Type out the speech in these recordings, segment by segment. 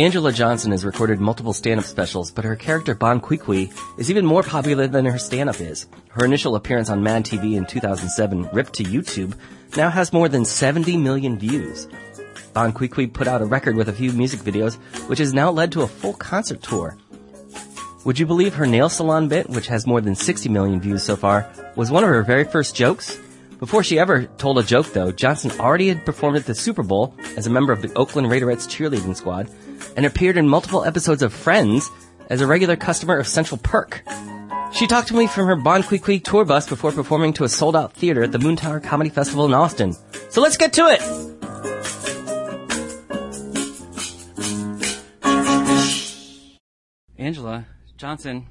Anjelah Johnson has recorded multiple stand-up specials, but her character Bon Qui is even more popular than her stand-up is. Her initial appearance on Mad TV in 2007, ripped to YouTube, now has more than 70 million views. Bon Qui put out a record with a few music videos, which has now led to a full concert tour. Would you believe her nail salon bit, which has more than 60 million views so far, was one of her very first jokes? Before she ever told a joke though, Johnson already had performed at the Super Bowl as a member of the Oakland Raiderettes cheerleading squad and appeared in multiple episodes of Friends as a regular customer of Central Perk. She talked to me from her Bon Qui Qui tour bus before performing to a sold out theater at the Moontower Comedy Festival in Austin. So let's get to it! Anjelah Johnson.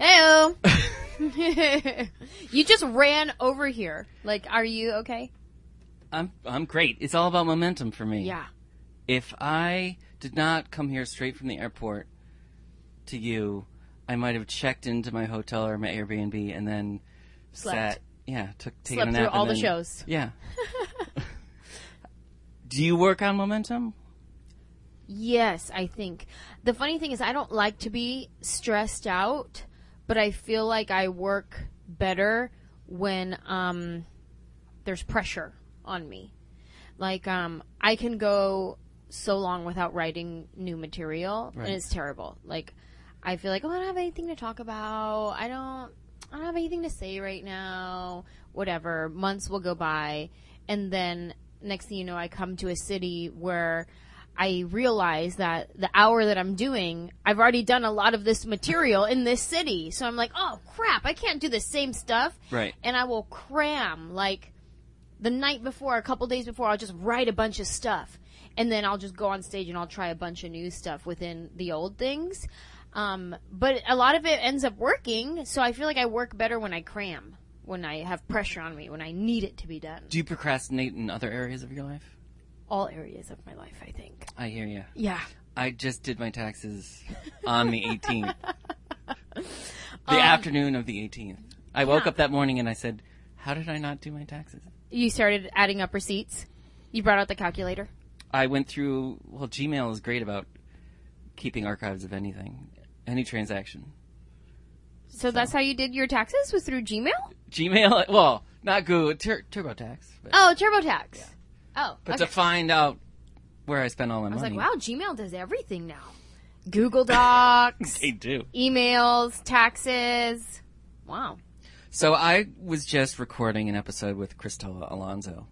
Heyo. you just ran over here. Like, are you okay? I'm I'm great. It's all about momentum for me. Yeah. If I did not come here straight from the airport to you, I might have checked into my hotel or my Airbnb and then Slept. sat. Yeah, took taken Slept a nap through and all the then- shows. Yeah. Do you work on momentum? Yes, I think. The funny thing is, I don't like to be stressed out, but I feel like I work better when um, there's pressure on me. Like, um, I can go so long without writing new material, Right. and it's terrible. Like, I feel like, oh, I don't have anything to talk about. I don't, I don't have anything to say right now. Whatever. Months will go by, and then next thing you know, I come to a city where I realize that the hour that I'm doing, I've already done a lot of this material in this city. So I'm like, oh crap, I can't do the same stuff. Right. And I will cram like the night before, a couple days before, I'll just write a bunch of stuff. And then I'll just go on stage and I'll try a bunch of new stuff within the old things. Um, but a lot of it ends up working. So I feel like I work better when I cram, when I have pressure on me, when I need it to be done. Do you procrastinate in other areas of your life? All areas of my life, I think. I hear you. Yeah. I just did my taxes on the 18th. the Um, afternoon of the 18th. I woke up that morning and I said, "How did I not do my taxes?" You started adding up receipts. You brought out the calculator. I went through. Well, Gmail is great about keeping archives of anything, any transaction. So, that's how you did your taxes was through Gmail? Gmail, well, not Google, tur- TurboTax, but, Oh, TurboTax. Oh, but okay. to find out where I spent all my money. I was money. like, wow, Gmail does everything now. Google Docs, They do. emails, taxes. Wow. So I was just recording an episode with Cristela Alonzo.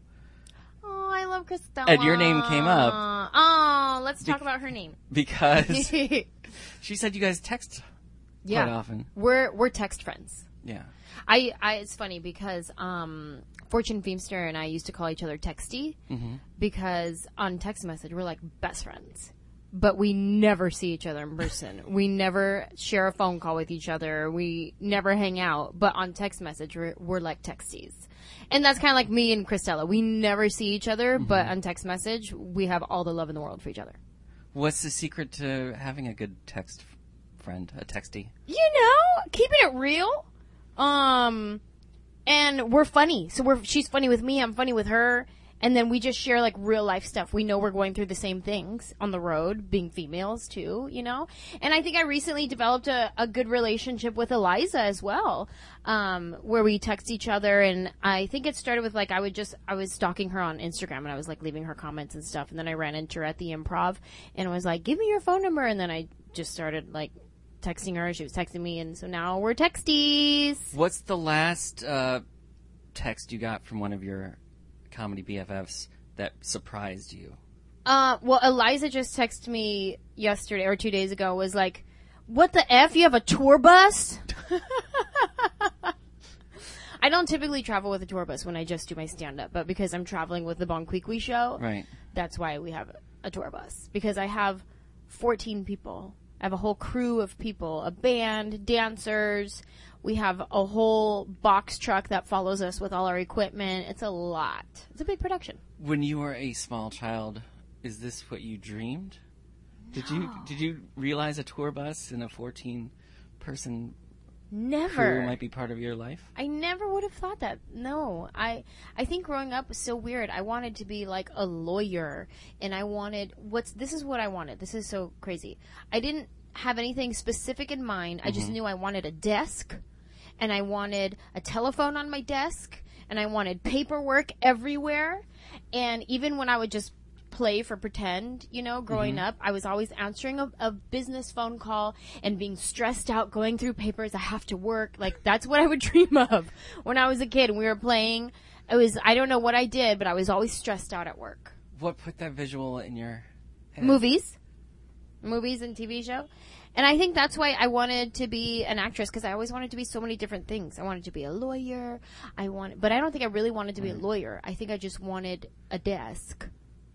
Love Cristela. And your name came up. Oh, let's talk about her name. Because she said you guys text yeah, quite often. we're we're text friends. Yeah. I, I it's funny because um, Fortune Feemster and I used to call each other Texty because on text message we're like best friends, but we never see each other in person. we never share a phone call with each other. We never hang out. But on text message we're, we're like texties, and that's kind of like me and Christella. We never see each other, but on text message we have all the love in the world for each other. What's the secret to having a good text friend, a texty? you know, keeping it real. Um, and we're funny. So we're she's funny with me. I'm funny with her. And then we just share like real life stuff. We know we're going through the same things on the road, being females too, you know? And I think I recently developed a, a good relationship with Iliza as well, um, where we text each other. And I think it started with like, I would just, I was stalking her on Instagram and I was like leaving her comments and stuff. And then I ran into her at the improv and was like, give me your phone number. And then I just started like texting her. She was texting me. And so now we're texties. What's the last uh, text you got from one of your comedy BFFs that surprised you? Uh, well, Iliza just texted me yesterday or two days ago. Was like, "What the f? You have a tour bus?" I don't typically travel with a tour bus when I just do my stand up, but because I'm traveling with the Bon Qui Qui show, Right. that's why we have a tour bus. Because I have 14 people. I have a whole crew of people, a band, dancers. We have a whole box truck that follows us with all our equipment. It's a lot. It's a big production. When you were a small child, is this what you dreamed? Did you did you realize a tour bus and a 14 person Never. crew might be part of your life? I never would have thought that. No, I I think growing up was so weird. I wanted to be like a lawyer, and I wanted what's this is what I wanted. This is so crazy. I didn't have anything specific in mind. I just mm-hmm. knew I wanted a desk, and I wanted a telephone on my desk, and I wanted paperwork everywhere, and even when I would just play for pretend, you know, growing mm-hmm. up, I was always answering a, a business phone call and being stressed out going through papers. I have to work. Like that's what I would dream of when I was a kid and we were playing. It was, I don't know what I did, but I was always stressed out at work. What put that visual in your head? Movies, movies and TV show. And I think that's why I wanted to be an actress because I always wanted to be so many different things. I wanted to be a lawyer. I want, but I don't think I really wanted to be a mm-hmm. lawyer. I think I just wanted a desk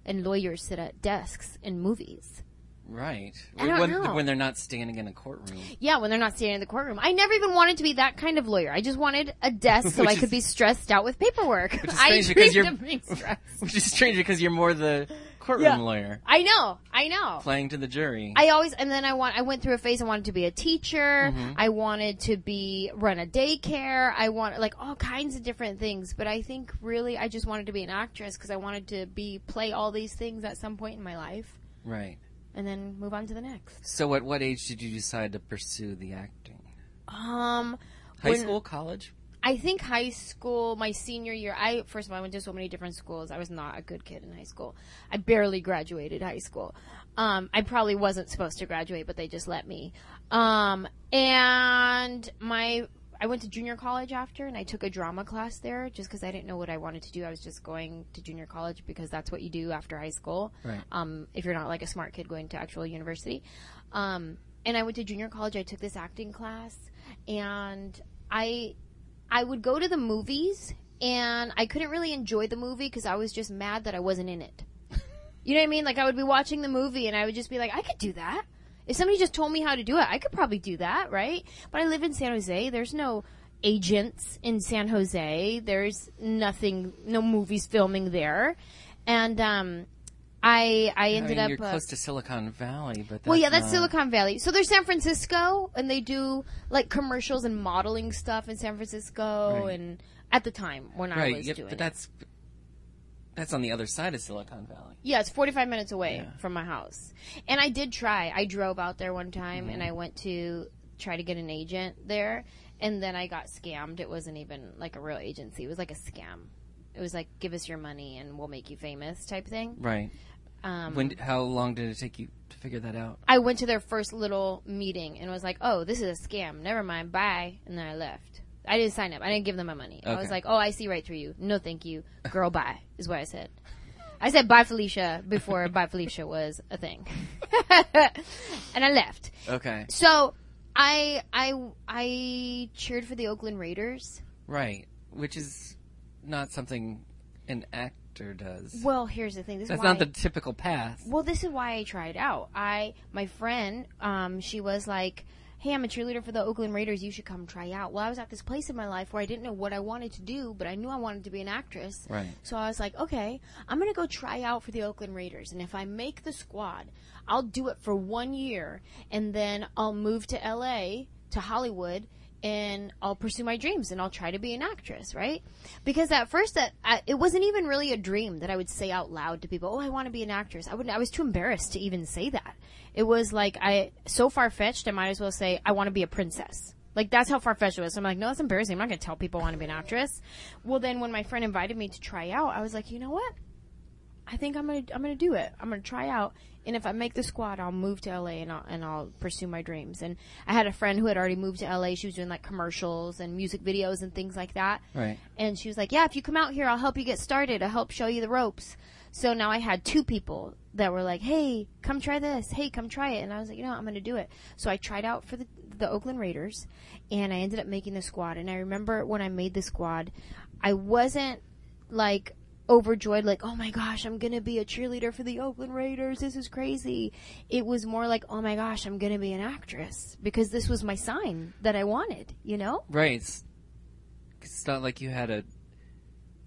and lawyers sit at desks in movies. Right. I don't when, know. when they're not standing in a courtroom. Yeah, when they're not standing in the courtroom. I never even wanted to be that kind of lawyer. I just wanted a desk so Which I is- could be stressed out with paperwork. is I strange because dreamed you're- of being stressed. Which is strange because you're more the courtroom Yeah. lawyer I know, I know. playing to the jury. I always and then I want I went through a phase I wanted to be a teacher. Mm-hmm. I wanted to be run a daycare. I want like all kinds of different things, but I think really I just wanted to be an actress because I wanted to be play all these things at some point in my life right. and then move on to the next. So at what age did you decide to pursue the acting? Um High When- school, college? I think high school, my senior year, I first of all I went to so many different schools. I was not a good kid in high school. I barely graduated high school. Um, I probably wasn't supposed to graduate, but they just let me. Um, and my I went to junior college after, and I took a drama class there just because I didn't know what I wanted to do. I was just going to junior college because that's what you do after high school. Right. Um, if you're not like a smart kid going to actual university. Um, and I went to junior college. I took this acting class, and I I would go to the movies and I couldn't really enjoy the movie because I was just mad that I wasn't in it. You know what I mean? Like I would be watching the movie and I would just be like, I could do that. If somebody just told me how to do it, I could probably do that, right? But I live in San Jose. There's no agents in San Jose. There's nothing, no movies filming there. And, um, I, I I ended mean, up, you're uh, close to Silicon Valley, but that's well, yeah, that's not- Silicon Valley. So there's San Francisco, and they do like commercials and modeling stuff in San Francisco, Right. and at the time when I Right, was yep, doing, but it. that's that's on the other side of Silicon Valley. yeah, it's 45 minutes away Yeah. from my house. And I did try. I drove out there one time, Mm-hmm. and I went to try to get an agent there, and then I got scammed. It wasn't even like a real agency; it was like a scam. It was like, give us your money and we'll make you famous type thing. Right. Um, When? How long did it take you to figure that out? I went to their first little meeting and was like, "Oh, this is a scam. Never mind. Bye." And then I left. I didn't sign up. I didn't give them my money. I was like, "Oh, I see right through you. No, thank you, girl. Bye." Is what I said. I said bye, Felicia, before bye, Felicia was a thing, and I left. Okay. So I I I cheered for the Oakland Raiders. Right. Which is not something an actor does. Well, here's the thing. This That's not the typical path. Well, this is why I tried out. I my friend, um, she was like, "Hey, I'm a cheerleader for the Oakland Raiders. You should come try out." Well, I was at this place in my life where I didn't know what I wanted to do, but I knew I wanted to be an actress. Right. So I was like, "Okay, I'm gonna go try out for the Oakland Raiders, and if I make the squad, I'll do it for one year, and then I'll move to L.A. to Hollywood." And I'll pursue my dreams, and I'll try to be an actress, right? Because at first, that it wasn't even really a dream that I would say out loud to people. Oh, I want to be an actress. I wouldn't. I was too embarrassed to even say that. It was like I so far fetched. I might as well say I want to be a princess. Like that's how far fetched it was. So I'm like, no, that's embarrassing. I'm not going to tell people I want to be an actress. Well, then when my friend invited me to try out, I was like, you know what? I think I'm gonna I'm gonna do it. I'm gonna try out, and if I make the squad, I'll move to LA and I'll and I'll pursue my dreams. And I had a friend who had already moved to LA. She was doing like commercials and music videos and things like that. Right. And she was like, "Yeah, if you come out here, I'll help you get started. I'll help show you the ropes." So now I had two people that were like, "Hey, come try this. Hey, come try it." And I was like, "You know, what? I'm going to do it." So I tried out for the the Oakland Raiders, and I ended up making the squad. And I remember when I made the squad, I wasn't like overjoyed, like, oh my gosh, I'm gonna be a cheerleader for the Oakland Raiders. This is crazy. It was more like, oh my gosh, I'm gonna be an actress because this was my sign that I wanted, you know? Right. It's, it's not like you had a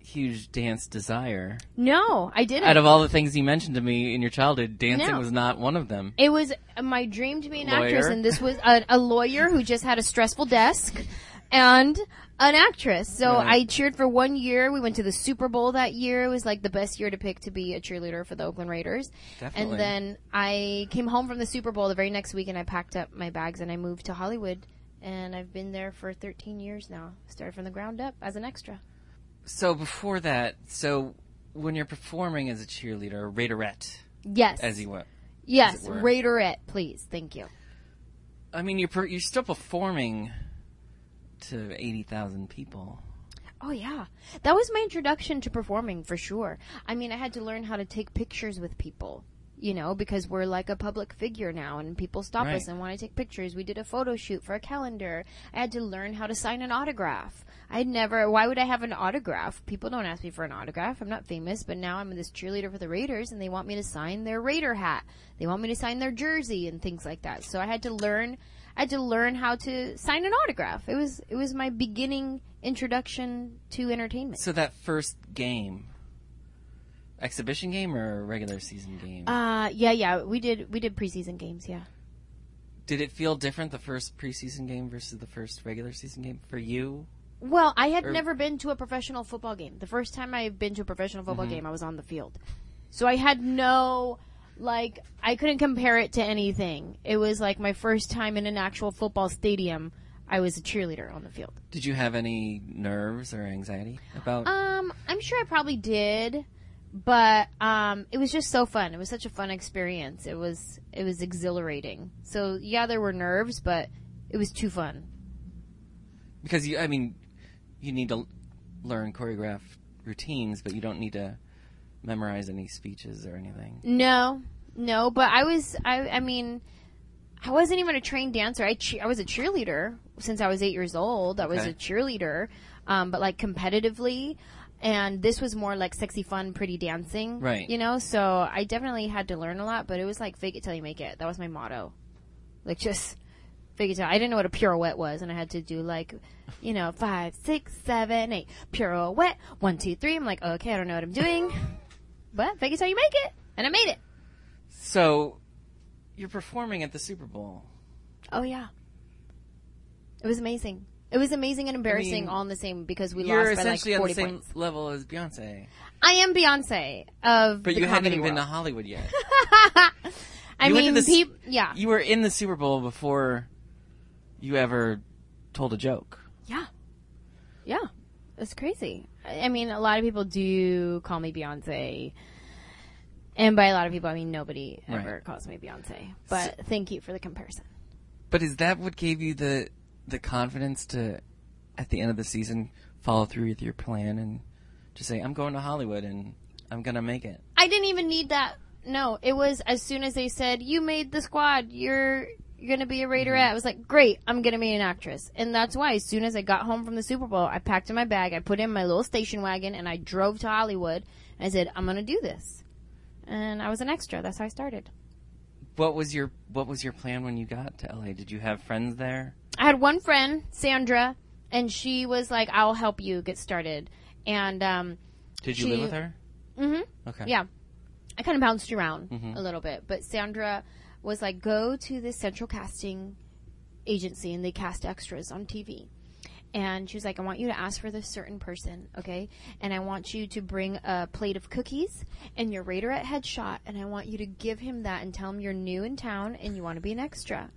huge dance desire. No, I didn't. Out of all the things you mentioned to me in your childhood, dancing No. was not one of them. It was my dream to be an Lawyer. actress, and this was a, a lawyer who just had a stressful desk and an actress. So Right. I cheered for one year. We went to the Super Bowl that year. It was like the best year to pick to be a cheerleader for the Oakland Raiders. Definitely. And then I came home from the Super Bowl the very next week, and I packed up my bags and I moved to Hollywood. And I've been there for 13 years now. Started from the ground up as an extra. So before that, so when you're performing as a cheerleader, Raiderette, Yes. as you were, yes. Raiderette, please. Thank you. I mean, you're per, you're still performing to eighty thousand people. Oh yeah, that was my introduction to performing for sure. I mean, I had to learn how to take pictures with people, you know, because we're like a public figure now, and people stop Right. us and want to take pictures. We did a photo shoot for a calendar. I had to learn how to sign an autograph. I'd never. Why would I have an autograph? People don't ask me for an autograph. I'm not famous, but now I'm this cheerleader for the Raiders, and they want me to sign their Raider hat. They want me to sign their jersey and things like that. So I had to learn. I had to learn how to sign an autograph. It was it was my beginning introduction to entertainment. So that first game, exhibition game or regular season game, Uh yeah, yeah, we did we did preseason games, yeah. did it feel different the first preseason game versus the first regular season game for you? Well, I had Or- never been to a professional football game. The first time I've been to a professional football Mm-hmm. game, I was on the field. So I had no like I couldn't compare it to anything. It was like my first time in an actual football stadium. I was a cheerleader on the field. Did you have any nerves or anxiety about? Um, I'm sure I probably did, but um, it was just so fun. It was such a fun experience. It was it was exhilarating. So yeah, there were nerves, but it was too fun. because you, I mean, you need to learn choreographed routines, but you don't need to memorize any speeches or anything. No, no, but I was I I mean. I wasn't even a trained dancer. I che- I was a cheerleader since I was eight years old. I was Okay. a cheerleader, um, but like competitively, and this was more like sexy, fun, pretty dancing. Right. You know, so I definitely had to learn a lot. But it was like fake it till you make it. That was my motto. Like just fake it till. I didn't know what a pirouette was, and I had to do like, you know, five, six, seven, eight pirouette. One, two, three. I'm like, okay, I don't know what I'm doing, but fake it till you make it, and I made it. So, you're performing at the Super Bowl. Oh yeah. It was amazing. It was amazing and embarrassing mean, all in the same because we lost by like essentially on 40 the same points. level as Beyonce, I am Beyonce of but you hadn't comedy even been to. Hollywood yet. I you mean, the peop- yeah, you were in the Super Bowl before you ever told a joke. yeah, yeah. It's crazy. I mean, a lot of people do call me Beyonce, and by a lot of people, I mean nobody Right. ever calls me Beyonce. But thank you for the comparison. But is that what gave you the the confidence to, at the end of the season, follow through with your plan and just say, "I'm going to Hollywood and I'm gonna make it"? I didn't even need that. No, it was as soon as they said you made the squad, you're you're gonna be a Raiderette. I was like, great, I'm gonna be an actress, and that's why. As soon as I got home from the Super Bowl, I packed in my bag, I put in my little station wagon, and I drove to Hollywood. And I said, I'm gonna do this, and I was an extra. That's how I started. What was your What was your plan when you got to LA? Did you have friends there? I had one friend, Sandra, and she was like, I'll help you get started, and um, Did you She- live with her? Mm mhm. Okay. Yeah. I kind of bounced around Mhm. a little bit, but Sandra was like, go to this central casting agency and they cast extras on TV. And she was like, I want you to ask for this certain person, okay? And I want you to bring a plate of cookies and your Raiderette headshot, and I want you to give him that and tell him you're new in town and you want to be an extra.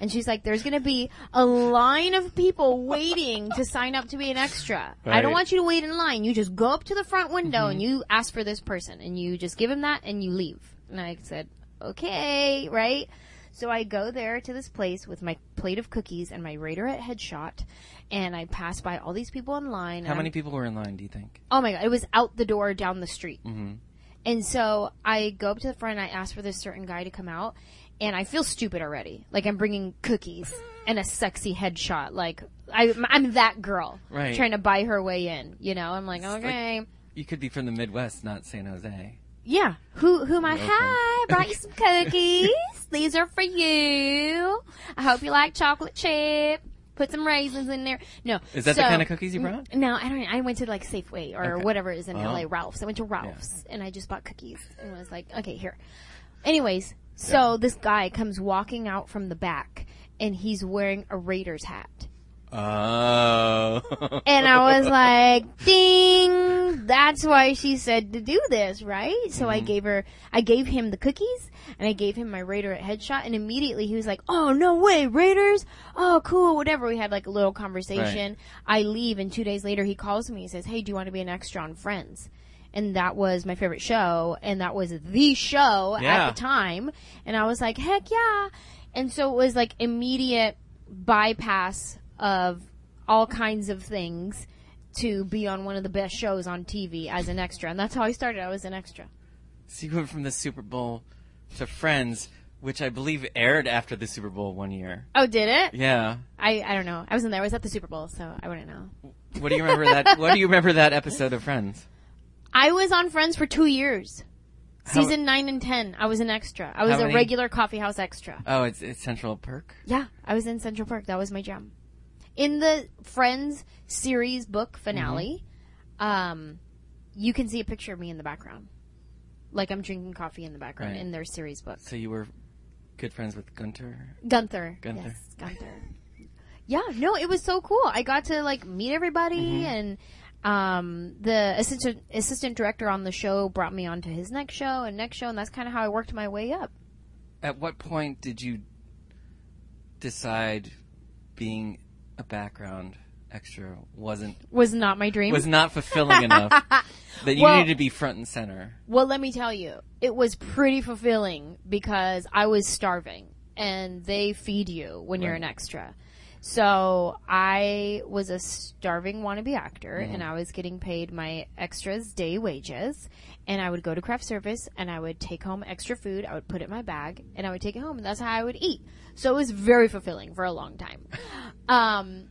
And she's like, there's going to be a line of people waiting to sign up to be an extra. I don't want you to wait in line. You just go up to the front window and mm-hmm. you ask for this person and you just give him that and you leave. And I said, okay, right? So I go there to this place with my plate of cookies and my Raiderette headshot and I pass by all these people in line. How many I'm- people were in line? Do you think? Oh my god, it was out the door down the street. hmm And so I go up to the front and I ask for this certain guy to come out and I feel stupid already. Like I'm bringing cookies and a sexy headshot. Like I, I'm that girl Right. trying to buy her way in. You know, I'm like, It's like- okay. You could be from the Midwest, not San Jose. Yeah. Who who am I? Hi, brought you some cookies. These are for you. I hope you like chocolate chip. Put some raisins in there. No. Is that the kind of cookies you brought? No, I don't. I went to like Safeway or Okay. whatever is in Oh. Uh-huh. LA, Ralph's. I went to Ralph's and I just bought cookies and was like, okay, here. Anyways, so this guy comes walking out from the back and he's wearing a Raiders hat. Oh. And I was like, ding, that's why she said to do this, right? So I mm-hmm. gave her, I gave him the cookies and I gave him my Raider headshot and immediately he was like, oh, no way, Raiders? Oh, cool, whatever. We had like a little conversation. I leave and two days later he calls me and says, hey, do you want to be an extra on Friends? And that was my favorite show and that was the show Yeah. at the time. And I was like, heck yeah. And so it was like immediate bypass of all kinds of things to be on one of the best shows on TV as an extra. And that's how I started. I was an extra. so you went from the Super Bowl to Friends, which I believe aired after the Super Bowl one year. Oh, did it? Yeah. I, I don't know. I wasn't there. I was at the Super Bowl, so I wouldn't know. What do you remember that? What do you remember that episode of Friends? I was on Friends for two years. How- Season 9 and 10. I was an extra. I was a many? regular coffee house extra. Oh, it's, it's Central Perk. Yeah, I was in Central Perk. That was my jam. In the Friends series book finale, um, you can see a picture of me in the background. Like I'm drinking coffee in the background Right. in their series book. So you were good friends with Gunter. Gunther. Gunther. Yes, Gunther. yeah, no, it was so cool. I got to like meet everybody and um the assistant assistant director on the show brought me on to his next show and next show and that's kind of how I worked my way up. At what point did you decide being a background extra wasn't Was not my dream. was not fulfilling enough that you Well- needed to be front and center? Well, let me tell you, it was pretty fulfilling because I was starving and they feed you when you're an extra. So I was a starving wannabe actor Mm-hmm. and I was getting paid my extras day wages and I would go to craft service and I would take home extra food. I would put it in my bag and I would take it home and that's how I would eat. So it was very fulfilling for a long time. Um,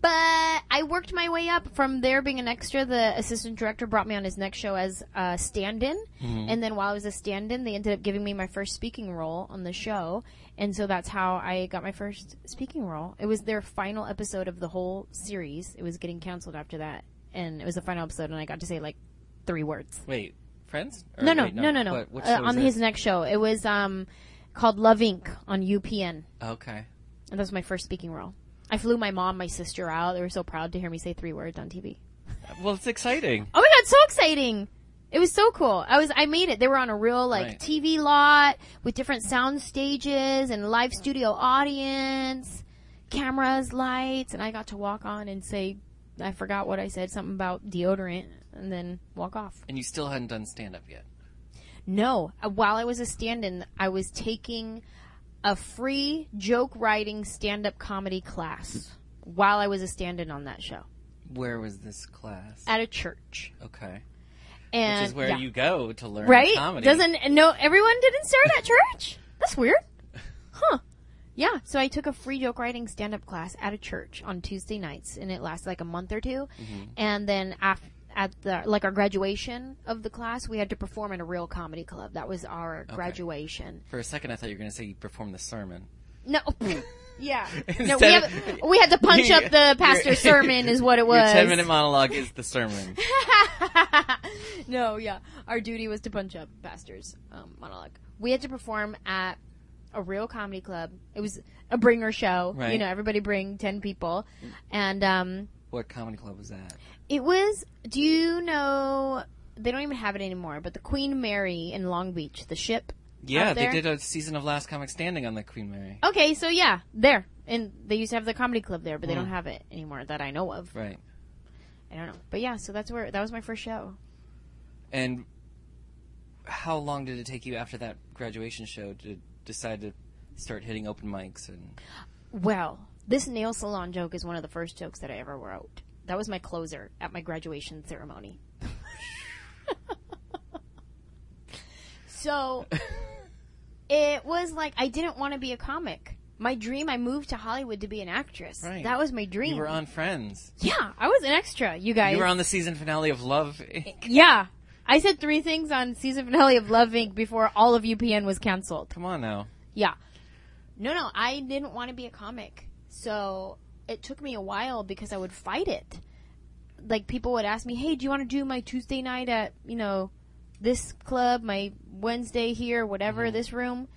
but I worked my way up from there being an extra. The assistant director brought me on his next show as a stand-in, and then while I was a stand-in, they ended up giving me my first speaking role on the show, and so that's how I got my first speaking role. It was their final episode of the whole series. It was getting canceled after that, and it was the final episode, and I got to say like three words. Wait, friends? Or No, no, wait, no, no, no. What Uh, on his next show, it was um called Love Inc. on UPN. Okay. And that was my first speaking role. I flew my mom, my sister out. They were so proud to hear me say three words on TV. Well, it's exciting. Oh my god, so exciting! It was so cool. I was, I made it. They were on a real like Right. TV lot with different sound stages and live studio audience, cameras, lights, and I got to walk on and say, I forgot what I said, something about deodorant, and then walk off. And you still hadn't done stand up yet. No, uh, while I was a stand-in, I was taking a free joke writing stand-up comedy class while I was a stand-in on that show Where was this class? at a church. okay. And Which is where yeah. you go to learn right? comedy. Doesn't no everyone didn't start at church? That's weird. Huh. Yeah, so I took a free joke writing stand up class at a church on Tuesday nights and it lasted like a month or 2 Mm-hmm. And then after at the like our graduation of the class, we had to perform in a real comedy club. That was our graduation. For a second, I thought you were going to say you performed the sermon. No. yeah. No, we, have, we had to punch up the pastor's sermon is what it was. Your 10 minute monologue is the sermon. no, yeah. Our duty was to punch up pastor's um, monologue. We had to perform at a real comedy club. It was a bringer show. Right. You know, everybody bring 10 people. And um, what comedy club was that? It was, do you know, they don't even have it anymore, but the Queen Mary in Long Beach, the ship. Yeah, they did a season of Last Comic Standing on the Queen Mary. Okay, so yeah, there. And they used to have the comedy club there, but they Hmm. don't have it anymore that I know of. Right. I don't know. But yeah, so that's where, that was my first show. And how long did it take you after that graduation show to decide to start hitting open mics and Well, this nail salon joke is one of the first jokes that I ever wrote. That was my closer at my graduation ceremony. so it was like I didn't want to be a comic. my dream. I moved to Hollywood to be an actress. Right. That was my dream. You were on Friends. yeah, I was an extra. You guys. You were on the season finale of Love. Inc. yeah, I said three things on season finale of Love Inc. before all of UPN was canceled. Come on now. Yeah. No, no, I didn't want to be a comic. So it took me a while because I would fight it. Like people would ask me, "Hey, do you want to do my Tuesday night at, you know, this club, my Wednesday here, whatever, this room?"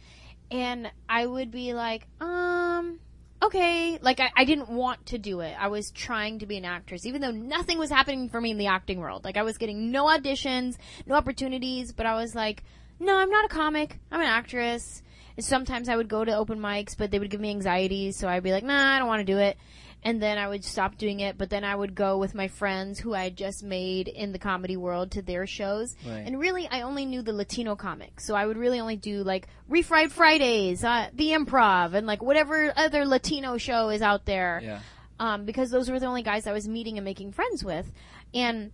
And I would be like, "Um, okay." Like I, I didn't want to do it. I was trying to be an actress, even though nothing was happening for me in the acting world. Like I was getting no auditions, no opportunities, but I was like, "No, I'm not a comic. I'm an actress." Sometimes I would go to open mics, but they would give me anxiety, so I'd be like, nah, I don't want to do it. And then I would stop doing it, but then I would go with my friends who I had just made in the comedy world to their shows. Right. And really, I only knew the Latino comics. So I would really only do like Refried Fridays, uh, the improv, and like whatever other Latino show is out there Yeah. um, because those were the only guys I was meeting and making friends with. And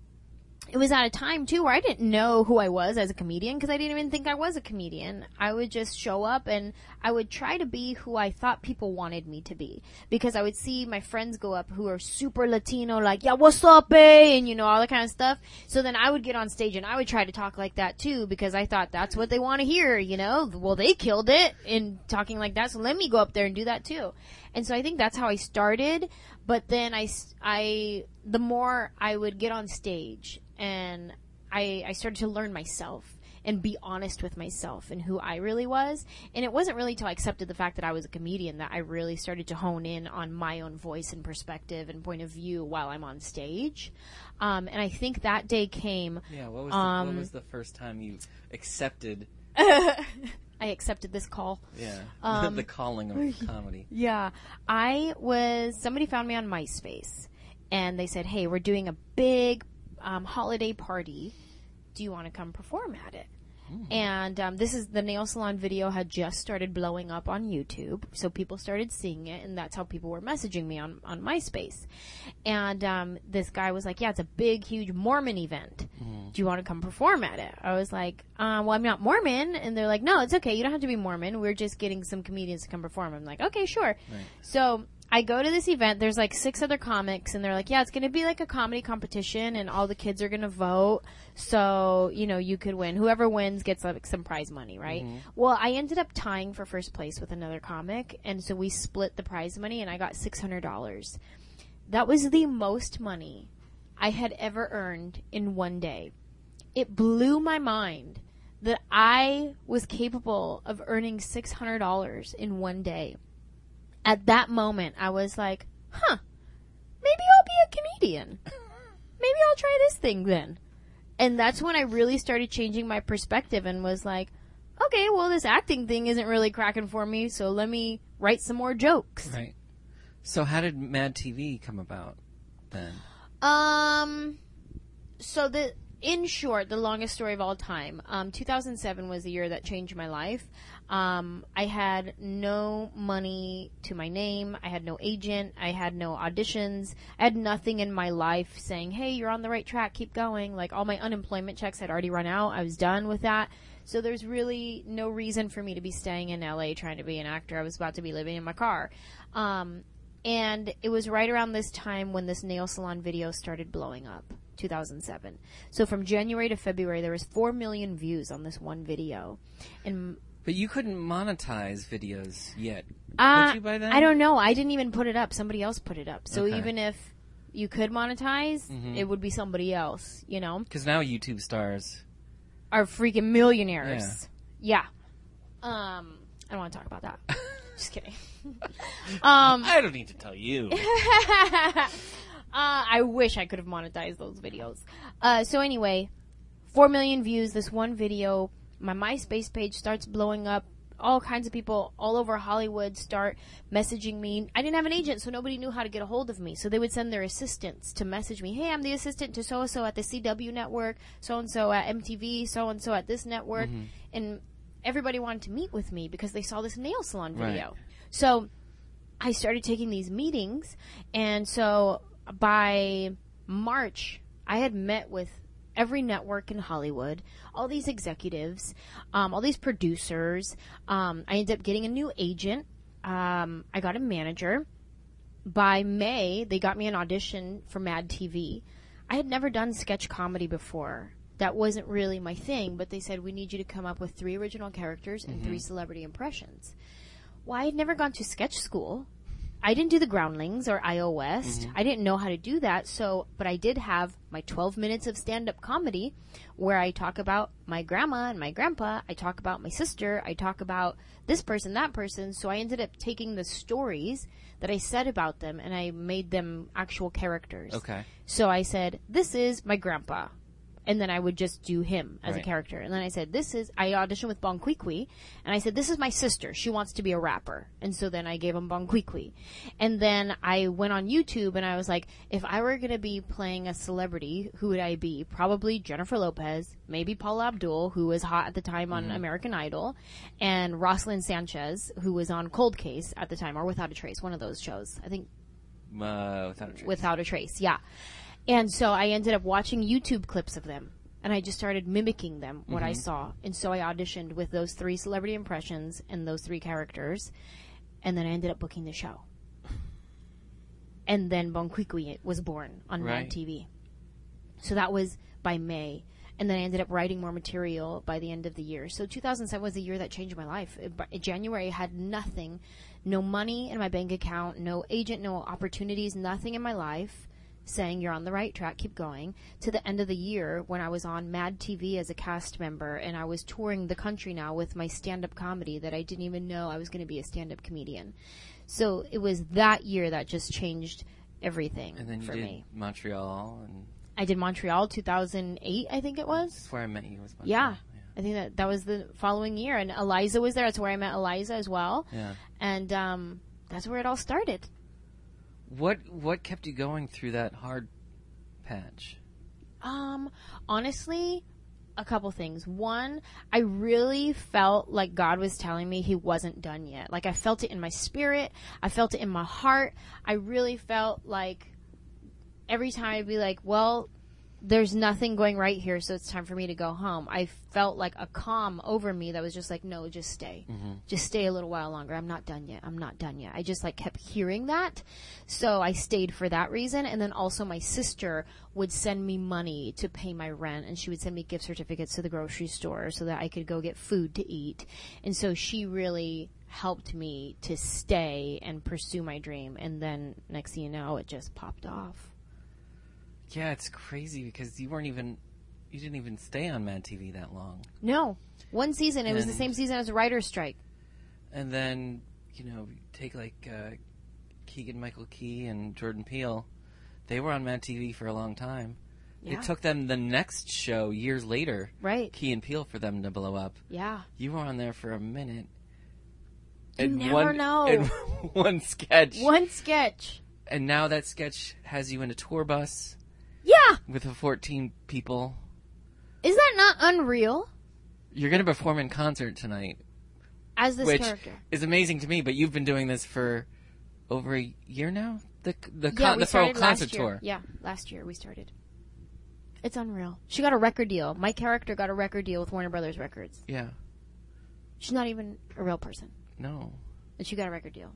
it was at a time too where I didn't know who I was as a comedian because I didn't even think I was a comedian. I would just show up and I would try to be who I thought people wanted me to be because I would see my friends go up who are super Latino, like yeah, what's up, eh? and you know all that kind of stuff. So then I would get on stage and I would try to talk like that too because I thought that's what they want to hear. You know, well they killed it in talking like that, so let me go up there and do that too. And so I think that's how I started. But then I, I, the more I would get on stage and I, I started to learn myself and be honest with myself and who I really was. And it wasn't really till I accepted the fact that I was a comedian that I really started to hone in on my own voice and perspective and point of view while I'm on stage. Um, and I think that day came, Yeah. What was the, Um, what was the first time you accepted? I accepted this call. Yeah. Um, the calling of comedy. Yeah. I was, somebody found me on MySpace and they said, hey, we're doing a big um, holiday party. Do you want to come perform at it? And um, this is the nail salon video had just started blowing up on YouTube, so people started seeing it, and that's how people were messaging me on on MySpace. And um, this guy was like, "Yeah, it's a big, huge Mormon event. Do you want to come perform at it?" I was like, uh, "Well, I'm not Mormon," and they're like, "No, it's okay. You don't have to be Mormon. We're just getting some comedians to come perform." I'm like, "Okay, sure." So I go to this event. There's like six other comics, and they're like, "Yeah, it's going to be like a comedy competition, and all the kids are going to vote. So you know, you could win. Whoever wins gets like some prize money, right?" Mm-hmm. Well, I ended up tying for first place with another comic, and so we split the prize money, and I got six hundred dollars. That was the most money I had ever earned in one day. It blew my mind that I was capable of earning $600 in one day. At that moment, I was like, huh, maybe I'll be a comedian. Maybe I'll try this thing then. And that's when I really started changing my perspective and was like, okay, well, this acting thing isn't really cracking for me, so let me write some more jokes. Right. So how did Mad TV come about then? Um, so the in short, the longest story of all time. Um, 2007 was the year that changed my life. Um, I had no money to my name. I had no agent. I had no auditions. I had nothing in my life saying, "Hey, you're on the right track. Keep going." Like all my unemployment checks had already run out. I was done with that. So there's really no reason for me to be staying in LA trying to be an actor. I was about to be living in my car. Um, and it was right around this time when this nail salon video started blowing up 2007 so from january to february there was 4 million views on this one video and But you couldn't monetize videos yet. uh, Could you by then? i don't know i didn't even put it up somebody else put it up so Okay. even if you could monetize Mhm. it would be somebody else you know Because now YouTube stars. are freaking millionaires yeah, um i don't want to talk about that just kidding um I don't need to tell you. uh, I wish I could have monetized those videos. Uh, so anyway, four million views. This one video. My MySpace page starts blowing up. All kinds of people all over Hollywood start messaging me. I didn't have an agent, so nobody knew how to get a hold of me. So they would send their assistants to message me. Hey, I'm the assistant to so and so at the CW network, so and so at MTV, so and so at this network, mm-hmm. and everybody wanted to meet with me because they saw this nail salon Right. video. So I started taking these meetings, and so by March, I had met with every network in Hollywood, all these executives, um, all these producers. Um, I ended up getting a new agent. um, I got a manager. By May, they got me an audition for Mad TV. I had never done sketch comedy before. That wasn't really my thing, but they said, we need you to come up with three original characters and three celebrity impressions. Well, I had never gone to sketch school. I didn't do the groundlings or IO West. Mm-hmm. I didn't know how to do that. So, but I did have my 12 minutes of stand up comedy where I talk about my grandma and my grandpa. I talk about my sister. I talk about this person, that person. So I ended up taking the stories that I said about them and I made them actual characters. Okay. So I said, this is my grandpa. And then I would just do him as Right. a character. And then I said, this is, I auditioned with Bon Qui and I said, this is my sister. She wants to be a rapper. And so then I gave him Bon Qui And then I went on YouTube and I was like, if I were going to be playing a celebrity, who would I be? Probably Jennifer Lopez, maybe Paula Abdul, who was hot at the time on American Idol, and Roselyn Sanchez, who was on Cold Case at the time, or Without a Trace, one of those shows. I think Uh, without a trace. without a trace. Yeah. And so I ended up watching YouTube clips of them. And I just started mimicking them, what I mm-hmm. saw. And so I auditioned with those three celebrity impressions and those three characters. And then I ended up booking the show. And then Bon Qui was born on Right. Mad TV. So that was by May. And then I ended up writing more material by the end of the year. So 2007 was the year that changed my life. It- January, I had nothing, no money in my bank account, no agent, no opportunities, nothing in my life saying you're on the right track, keep going. To the end of the year when I was on Mad TV as a cast member and I was touring the country now with my stand up comedy that I didn't even know I was going to be a stand up comedian. So it was that year that just changed everything and then you for did me. Montreal, and I did Montreal 2008, I think it was. that's where I met you. Was Montreal. Yeah. I think that that was the following year, and Iliza was there. That's where I met Iliza as well, Yeah. and um, that's where it all started. What What kept you going through that hard patch? Um, honestly, a couple things. One, I really felt like God was telling me He wasn't done yet. Like I felt it in my spirit. I felt it in my heart. I really felt like every time I'd be like, well, there's nothing going right here, so it's time for me to go home. I felt like a calm over me that was just like, no, just stay. Mm-hmm. Just stay a little while longer. I'm not done yet. I'm not done yet. I just like kept hearing that. So I stayed for that reason. And then also my sister would send me money to pay my rent and she would send me gift certificates to the grocery store so that I could go get food to eat. And so she really helped me to stay and pursue my dream. And then next thing you know, it just popped off. Yeah, it's crazy because you weren't even you didn't even stay on Mad TV that long, No, one season. It was the And- same season as a writer's strike. and then you know take like uh, Keegan Michael Key and Jordan Peele, they were on Mad TV for a long time. Yeah. It took them the next show years later, Right. Key and Peele, for them to blow up. Yeah. You were on there for a minute. You And never one, know. in one sketch, One sketch. and now that sketch has you in a tour bus Yeah. with a 14 people. Is that not unreal? You're going to perform in concert tonight, As this which character. is amazing to me. But you've been doing this for over a year now. The the, Yeah, con- the started concert tour. Yeah, last year we started. It's unreal. She got a record deal. My character got a record deal with Warner Brothers Records. Yeah. She's not even a real person, No. and she got a record deal.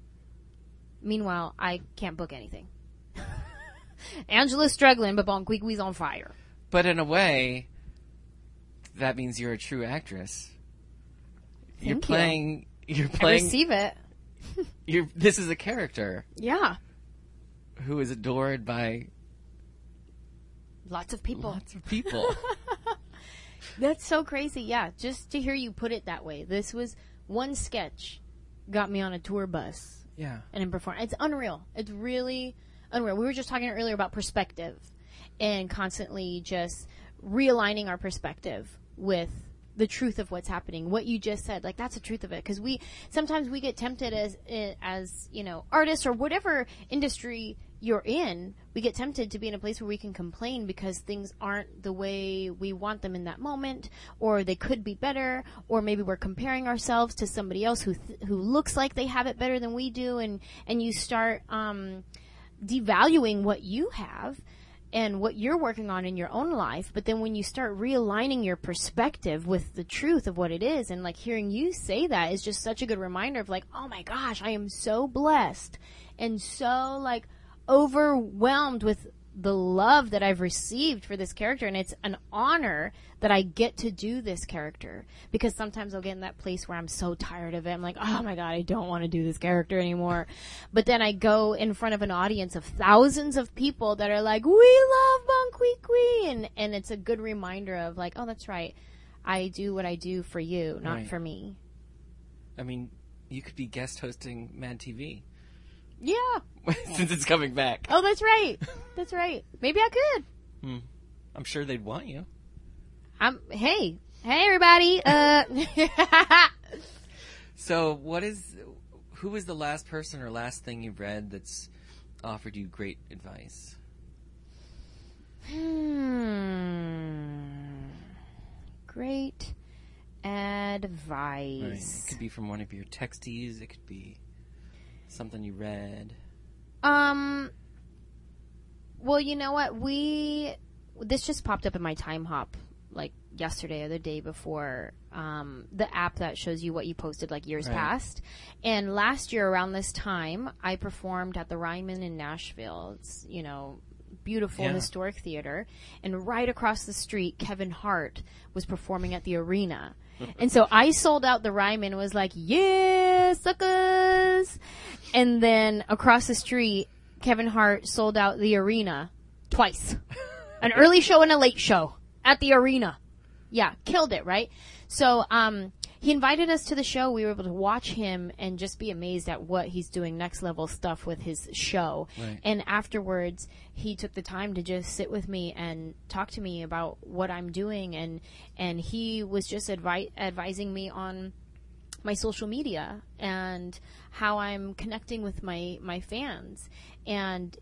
Meanwhile, I can't book anything. Anjelah's struggling, but Bon Wee's on fire. But in a way, that means you're a true actress. you're Thank you. playing. You're I playing. receive it. You're. This is a character Yeah, who is adored by lots of people. lots of people. That's so crazy. Yeah, just to hear you put it that way. This was one sketch got me on a tour bus yeah. and in perform. It's unreal. It's really unreal. We were just talking earlier about perspective and constantly just realigning our perspective with the truth of what's happening. What you just said, like that's the truth of it. Because we sometimes we get tempted as eh, as you know artists or whatever industry you're in, we get tempted to be in a place where we can complain because things aren't the way we want them in that moment, or they could be better, or maybe we're comparing ourselves to somebody else who th- who looks like they have it better than we do, and and you start um, devaluing what you have. and what you're working on in your own life. But then when you start realigning your perspective with the truth of what it is and like hearing you say that is just such a good reminder of like, oh my gosh, I am so blessed and so like overwhelmed with the love that I've received for this character. And it's an honor that I get to do this character because sometimes I'll get in that place where I'm so tired of it. I'm like, oh my God, I don't want to do this character anymore. but then I go in front of an audience of thousands of people that are like, we love Bon And, and it's a good reminder of like, oh, that's right. I do what I do for you, not Right. for me. I mean, you could be guest hosting Mad TV Yeah. since it's coming back. Oh, that's right. That's right. Maybe I could. I'm sure they'd want you. I'm, hey, hey everybody. Uh, So, what is who was the last person or last thing you read that's offered you great advice? hmm. Great Right. advice. It could be from one of your texties. It could be something you read. Um. Well, you know what? We this just popped up in my time hop like yesterday or the day before. Um, the app that shows you what you posted like years Right. past. And last year around this time, I performed at the Ryman in Nashville. It's you know beautiful Yeah. historic theater, and right across the street, Kevin Hart was performing at the arena. And so I sold out the Ryman and was like, yeah, suckers. And then across the street, Kevin Hart sold out the arena twice. An early show and a late show at the arena. Yeah, killed it, right? So, um, he invited us to the show. We were able to watch him and just be amazed at what he's doing next level stuff with his show. Right. And afterwards, he took the time to just sit with me and talk to me about what I'm doing and and he was just advi- advising me on my social media and how I'm connecting with my my fans and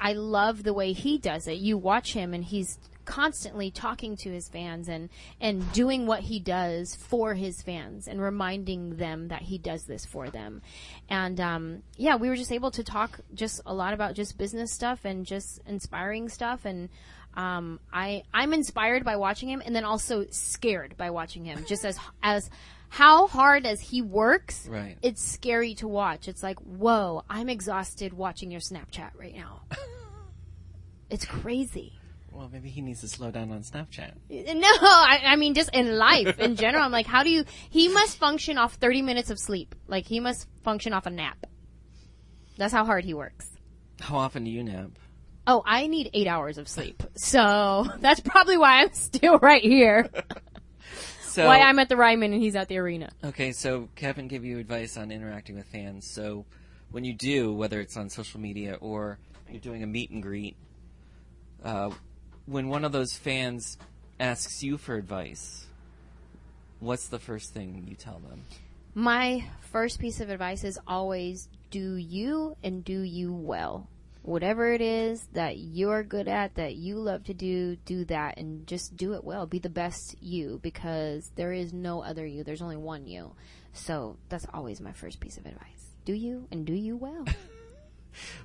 I love the way he does it. You watch him and he's constantly talking to his fans and and doing what he does for his fans and reminding them that he does this for them. And um yeah, we were just able to talk just a lot about just business stuff and just inspiring stuff and um I I'm inspired by watching him and then also scared by watching him just as as how hard as he works Right. it's scary to watch. It's like, whoa, I'm exhausted watching your Snapchat right now. it's crazy. Well, maybe he needs to slow down on Snapchat. No, I, I mean, just in life in general. I'm like, how do you, he must function off 30 minutes of sleep. Like, he must function off a nap. That's how hard he works. How often do you nap? Oh, I need eight hours of sleep. So that's probably why I'm still right here. So, why I'm at the Ryman and he's at the arena. okay, so Kevin gave you advice on interacting with fans. So, when you do, whether it's on social media or you're doing a meet and greet, uh, when one of those fans asks you for advice, what's the first thing you tell them? My first piece of advice is always do you and do you well. Whatever it is that you're good at, that you love to do, do that and just do it well. Be the best you because there is no other you. There's only one you. So that's always my first piece of advice. Do you and do you well.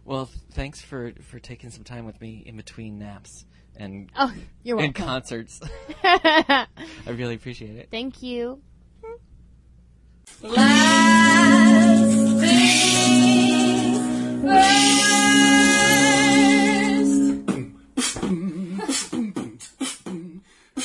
Well, thanks for for taking some time with me in between naps and oh, you're and concerts. I really appreciate it. Thank you.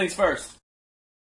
Things first.